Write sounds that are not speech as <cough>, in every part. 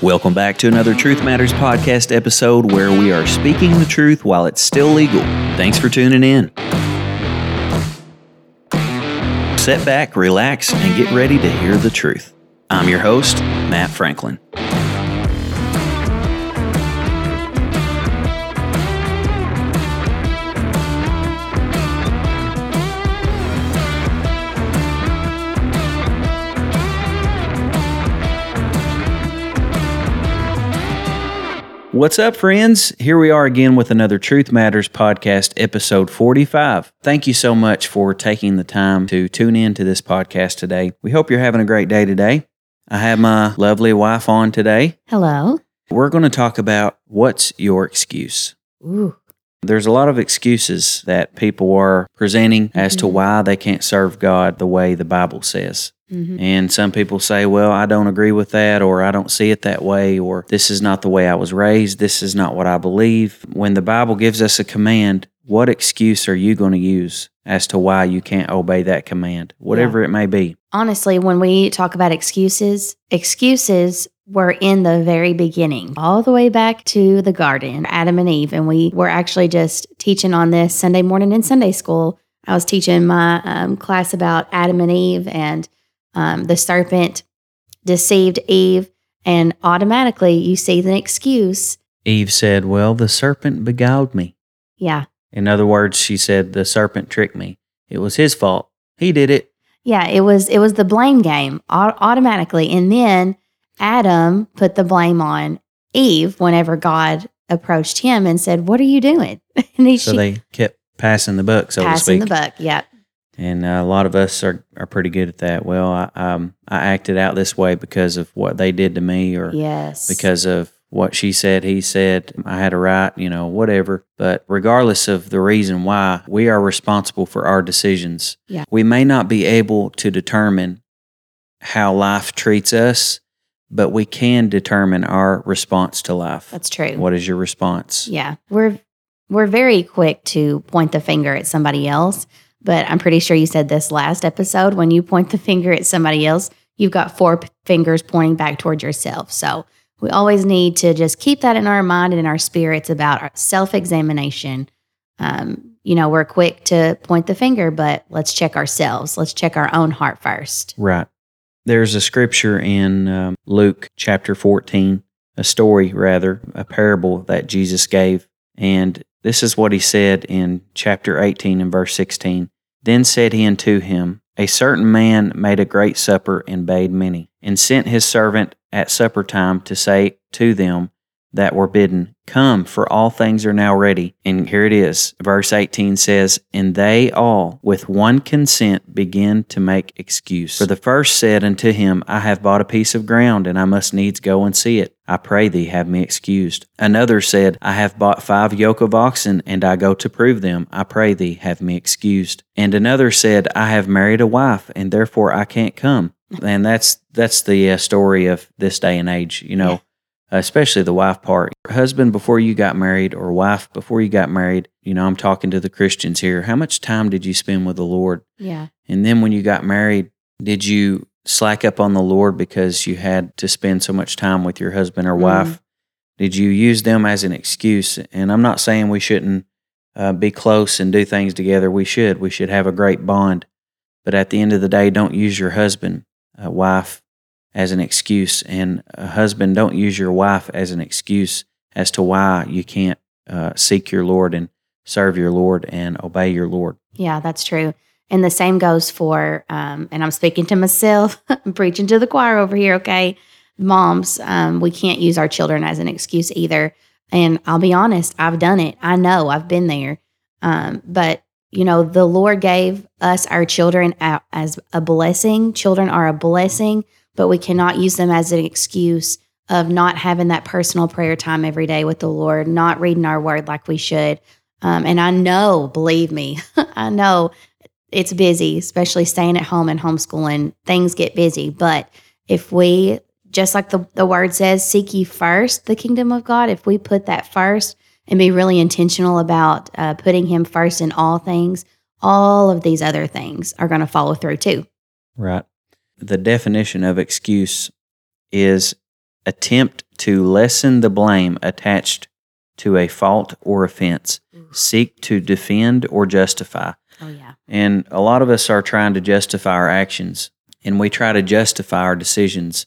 Welcome back to another Truth Matters podcast episode where we are speaking the truth while it's still legal. Thanks for tuning in. Sit back, relax, and get ready to hear the truth. I'm your host, Matt Franklin. What's up, friends? Here we are again with another Truth Matters podcast, episode 45. Thank you so much for taking the time to tune in to this podcast today. We hope you're having a great day today. I have my lovely wife on today. Hello. We're going to talk about what's your excuse. Ooh. There's a lot of excuses that people are presenting as to Mhm. why they can't serve God the way the Bible says. Mhm. And some people say, well, I don't agree with that, or I don't see it that way, or this is not the way I was raised, this is not what I believe. When the Bible gives us a command, what excuse are you going to use as to why you can't obey that command, whatever it may be? Honestly, when we talk about excuses, excuses were in the very beginning, all the way back to the garden, Adam and Eve. And we were actually just teaching on this Sunday morning in Sunday school. I was teaching my um, class about Adam and Eve, and um, the serpent deceived Eve. And automatically, you see the excuse. Eve said, Well, the serpent beguiled me. Yeah. In other words, she said, The serpent tricked me. It was his fault. He did it. Yeah, it was it was the blame game automatically, and then Adam put the blame on Eve whenever God approached him and said, "What are you doing?" <laughs> And he So she, they kept passing the buck, so to passing speak. the buck. Yeah, And uh, a lot of us are, are pretty good at that. Well, I, um, I acted out this way because of what they did to me, or yes, because of what she said, he said, I had a right, you know, whatever. But regardless of the reason why, we are responsible for our decisions. Yeah. We may not be able to determine how life treats us, but we can determine our response to life. that's true. What is your response? Yeah, we're we're very quick to point the finger at somebody else, but I'm pretty sure you said this last episode. When you point the <laughs> finger at somebody else, you've got four fingers pointing back towards yourself. So we always need to just keep that in our mind and in our spirits about our self-examination. Um, you know, we're quick to point the finger, but let's check ourselves. Let's check our own heart first. Right. There's a scripture in um, Luke chapter 14, a story rather, a parable that Jesus gave. And this is what he said in chapter 18 and verse 16. Then said he unto him, A certain man made a great supper and bade many, and sent his servant at supper time to say to them that were bidden, Come, for all things are now ready. And here it is. Verse 18 says, And they all, with one consent, began to make excuse. For the first said unto him, I have bought a piece of ground, and I must needs go and see it. I pray thee, have me excused. Another said, I have bought five yoke of oxen, and I go to prove them. I pray thee, have me excused. And another said, I have married a wife, and therefore I can't come. And that's that's the uh, story of this day and age. You know, especially the wife part. Husband before you got married or wife before you got married, you know, I'm talking to the Christians here. How much time did you spend with the Lord? Yeah. And then when you got married, did you slack up on the Lord because you had to spend so much time with your husband or wife? Did you use them as an excuse? And I'm not saying we shouldn't uh, be close and do things together. We should. We should have a great bond. But at the end of the day, don't use your husband, uh, wife, as an excuse. And a husband, don't use your wife as an excuse as to why you can't uh, seek your Lord and serve your Lord and obey your Lord. Yeah, that's true. And the same goes for, um, and I'm speaking to myself, I'm <laughs> preaching to the choir over here, okay? Moms, um, we can't use our children as an excuse either. And I'll be honest, I've done it. I know I've been there. Um, but, you know, the Lord gave us our children as a blessing. Children are a blessing, but we cannot use them as an excuse of not having that personal prayer time every day with the Lord, not reading our word like we should. Um, and I know, believe me, <laughs> I know it's busy, especially staying at home and homeschooling. Things get busy. But if we, just like the, the word says, seek ye first the kingdom of God, if we put that first and be really intentional about uh, putting Him first in all things, all of these other things are going to follow through too. Right. The definition of excuse is attempt to lessen the blame attached to a fault or offense, seek to defend or justify. Oh, yeah. And a lot of us are trying to justify our actions and we try to justify our decisions.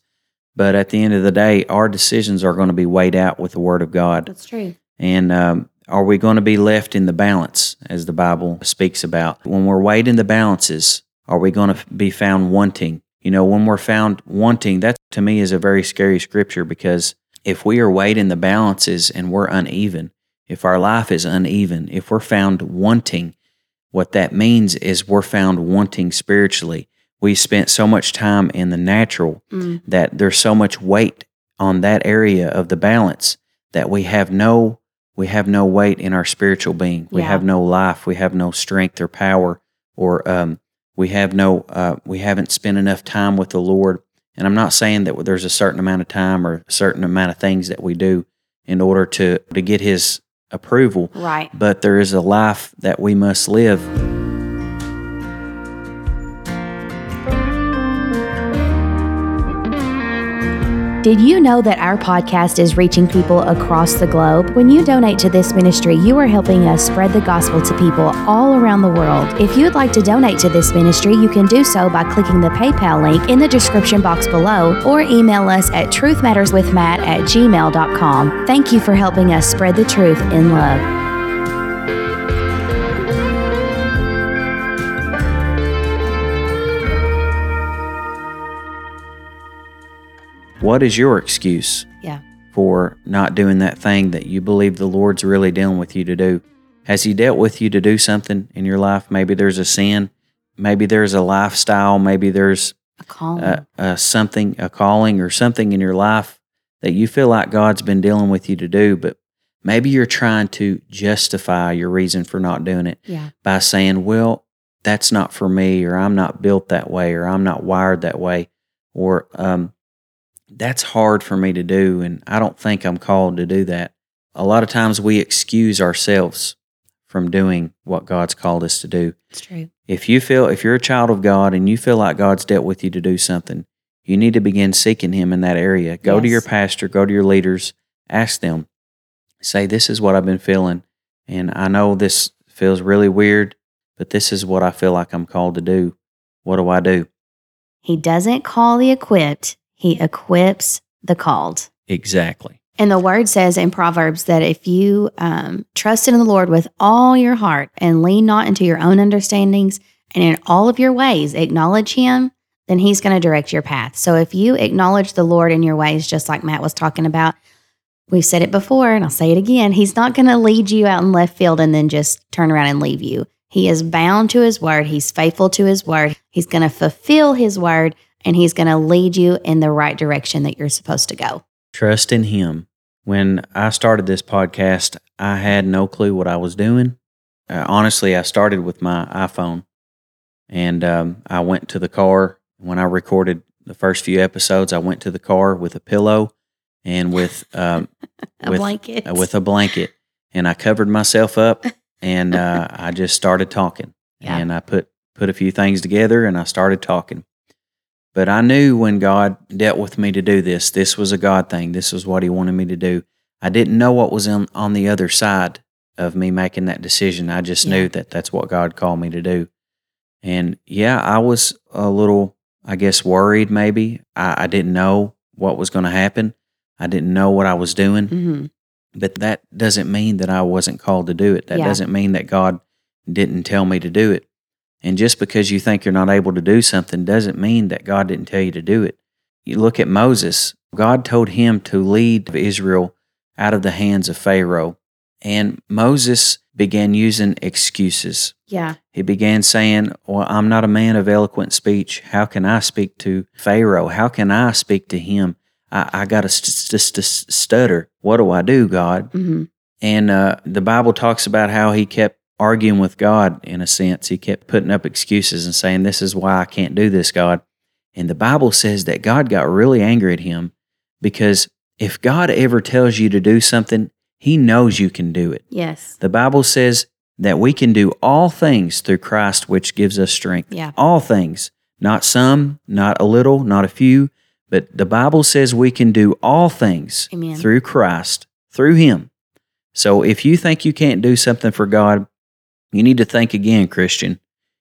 But at the end of the day, our decisions are going to be weighed out with the Word of God. That's true. And um, are we going to be left in the balance, as the Bible speaks about? When we're weighed in the balances, are we going to be found wanting? You know, when we're found wanting, that to me is a very scary scripture because if we are weighed in the balances and we're uneven, if our life is uneven, if we're found wanting, what that means is we're found wanting spiritually. We spent so much time in the natural Mm. that there's so much weight on that area of the balance that we have no we have no weight in our spiritual being. We Yeah. have no life. We have no strength or power, or um, we have no uh, we haven't spent enough time with the Lord. And I'm not saying that there's a certain amount of time or a certain amount of things that we do in order to to get His approval, Right. but there is a life that we must live. Did you know that our podcast is reaching people across the globe? When you donate to this ministry, you are helping us spread the gospel to people all around the world. If you would like to donate to this ministry, you can do so by clicking the PayPal link in the description box below or email us at truthmatterswithmatt at gmail.com. Thank you for helping us spread the truth in love. What is your excuse? Yeah. for not doing that thing that you believe the Lord's really dealing with you to do? Has He dealt with you to do something in your life? Maybe there's a sin, maybe there's a lifestyle, maybe there's A calling. uh, uh, something, a calling or something in your life that you feel like God's been dealing with you to do, but maybe you're trying to justify your reason for not doing it yeah. by saying, well, that's not for me, or I'm not built that way, or I'm not wired that way, or um, that's hard for me to do, and I don't think I'm called to do that. A lot of times we excuse ourselves from doing what God's called us to do. It's true. If you feel, if you're a child of God and you feel like God's dealt with you to do something, you need to begin seeking Him in that area. Go to your pastor, go to your leaders, ask them, say, This is what I've been feeling. And I know this feels really weird, but this is what I feel like I'm called to do. What do I do? He doesn't call the equipped, he equips the called. Exactly. And the word says in Proverbs that if you um, trust in the Lord with all your heart and lean not into your own understandings, and in all of your ways acknowledge Him, then He's going to direct your path. So if you acknowledge the Lord in your ways, just like Matt was talking about, we've said it before and I'll say it again, He's not going to lead you out in left field and then just turn around and leave you. He is bound to His word, He's faithful to His word, He's going to fulfill His word, and He's going to lead you in the right direction that you're supposed to go. Trust in Him. When I started this podcast, I had no clue what I was doing. Uh, honestly, I started with my iPhone and um, I went to the car. When I recorded the first few episodes, I went to the car with a pillow and with um, <laughs> A with, blanket. uh, with a blanket, and I covered myself up, and uh, I just started talking. <laughs> Yeah. And I put put a few things together, and I started talking. But I knew when God dealt with me to do this, this was a God thing. This was what He wanted me to do. I didn't know what was on, on the other side of me making that decision. I just Yeah. knew that that's what God called me to do. And yeah, I was a little, I guess, worried maybe. I, I didn't know what was going to happen. I didn't know what I was doing. hmm But that doesn't mean that I wasn't called to do it. That Yeah. doesn't mean that God didn't tell me to do it. And just because you think you're not able to do something doesn't mean that God didn't tell you to do it. You look at Moses, God told him to lead Israel out of the hands of Pharaoh. And Moses began using excuses. Yeah. He began saying, Well, I'm not a man of eloquent speech. How can I speak to Pharaoh? How can I speak to him? I, I got to st- st- st- stutter. What do I do, God? hmm And uh, the Bible talks about how he kept arguing with God in a sense. He kept putting up excuses and saying, This is why I can't do this, God. And the Bible says that God got really angry at him because if God ever tells you to do something, he knows you can do it. Yes. The Bible says that we can do all things through Christ, which gives us strength. Yeah. All things, not some, not a little, not a few, But the Bible says we can do all things Amen. through Christ, through Him. So if you think you can't do something for God, you need to think again, Christian.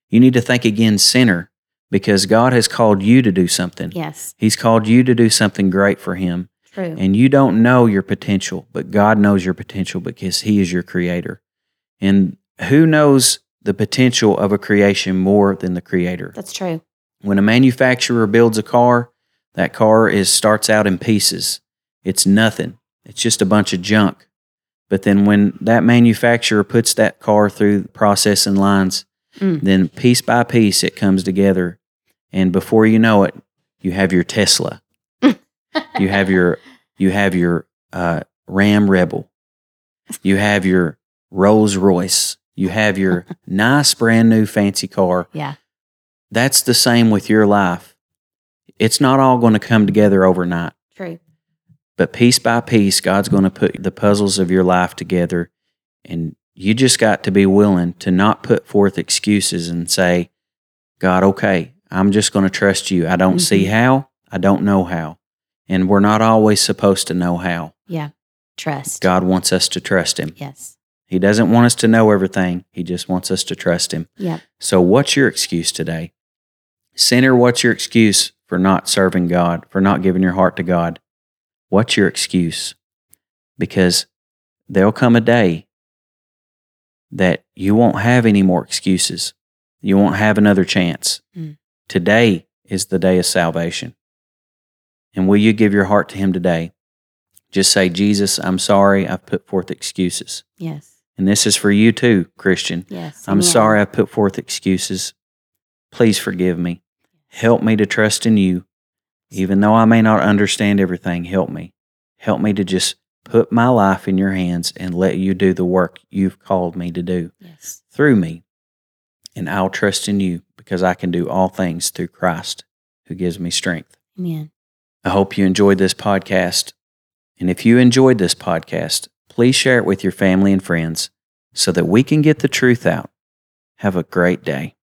You need to think again, sinner, because God has called you to do something. Yes. He's called you to do something great for Him. True. And you don't know your potential, but God knows your potential because He is your creator. And who knows the potential of a creation more than the creator? That's true. When a manufacturer builds a car, that car is starts out in pieces. It's nothing. It's just a bunch of junk. But then when that manufacturer puts that car through processing lines, Mm. then piece by piece it comes together. And before you know it, you have your Tesla. you have your you have your uh, Ram Rebel. You have your Rolls Royce. You have your <laughs> nice brand new fancy car. Yeah. That's the same with your life. It's not all going to come together overnight, True. But piece by piece, God's going to put the puzzles of your life together. And you just got to be willing to not put forth excuses and say, God, okay, I'm just going to trust you. I don't see Mhm. how, I don't know how. And we're not always supposed to know how. Yeah. Trust. God wants us to trust Him. Yes. He doesn't want us to know everything, He just wants us to trust Him. Yep. So, what's your excuse today? Sinner, what's your excuse for not serving God, for not giving your heart to God? What's your excuse? Because there'll come a day that you won't have any more excuses. You won't have another chance. Mm. Today is the day of salvation. And will you give your heart to Him today? Just say, Jesus, I'm sorry I've put forth excuses. Yes. And this is for you too, Christian. Yes. I'm sorry I've put forth excuses. Please forgive me. Help me to trust in you. Even though I may not understand everything, help me. Help me to just put my life in your hands and let you do the work you've called me to do Yes. through me. And I'll trust in you because I can do all things through Christ who gives me strength. Amen. I hope you enjoyed this podcast. And if you enjoyed this podcast, please share it with your family and friends so that we can get the truth out. Have a great day.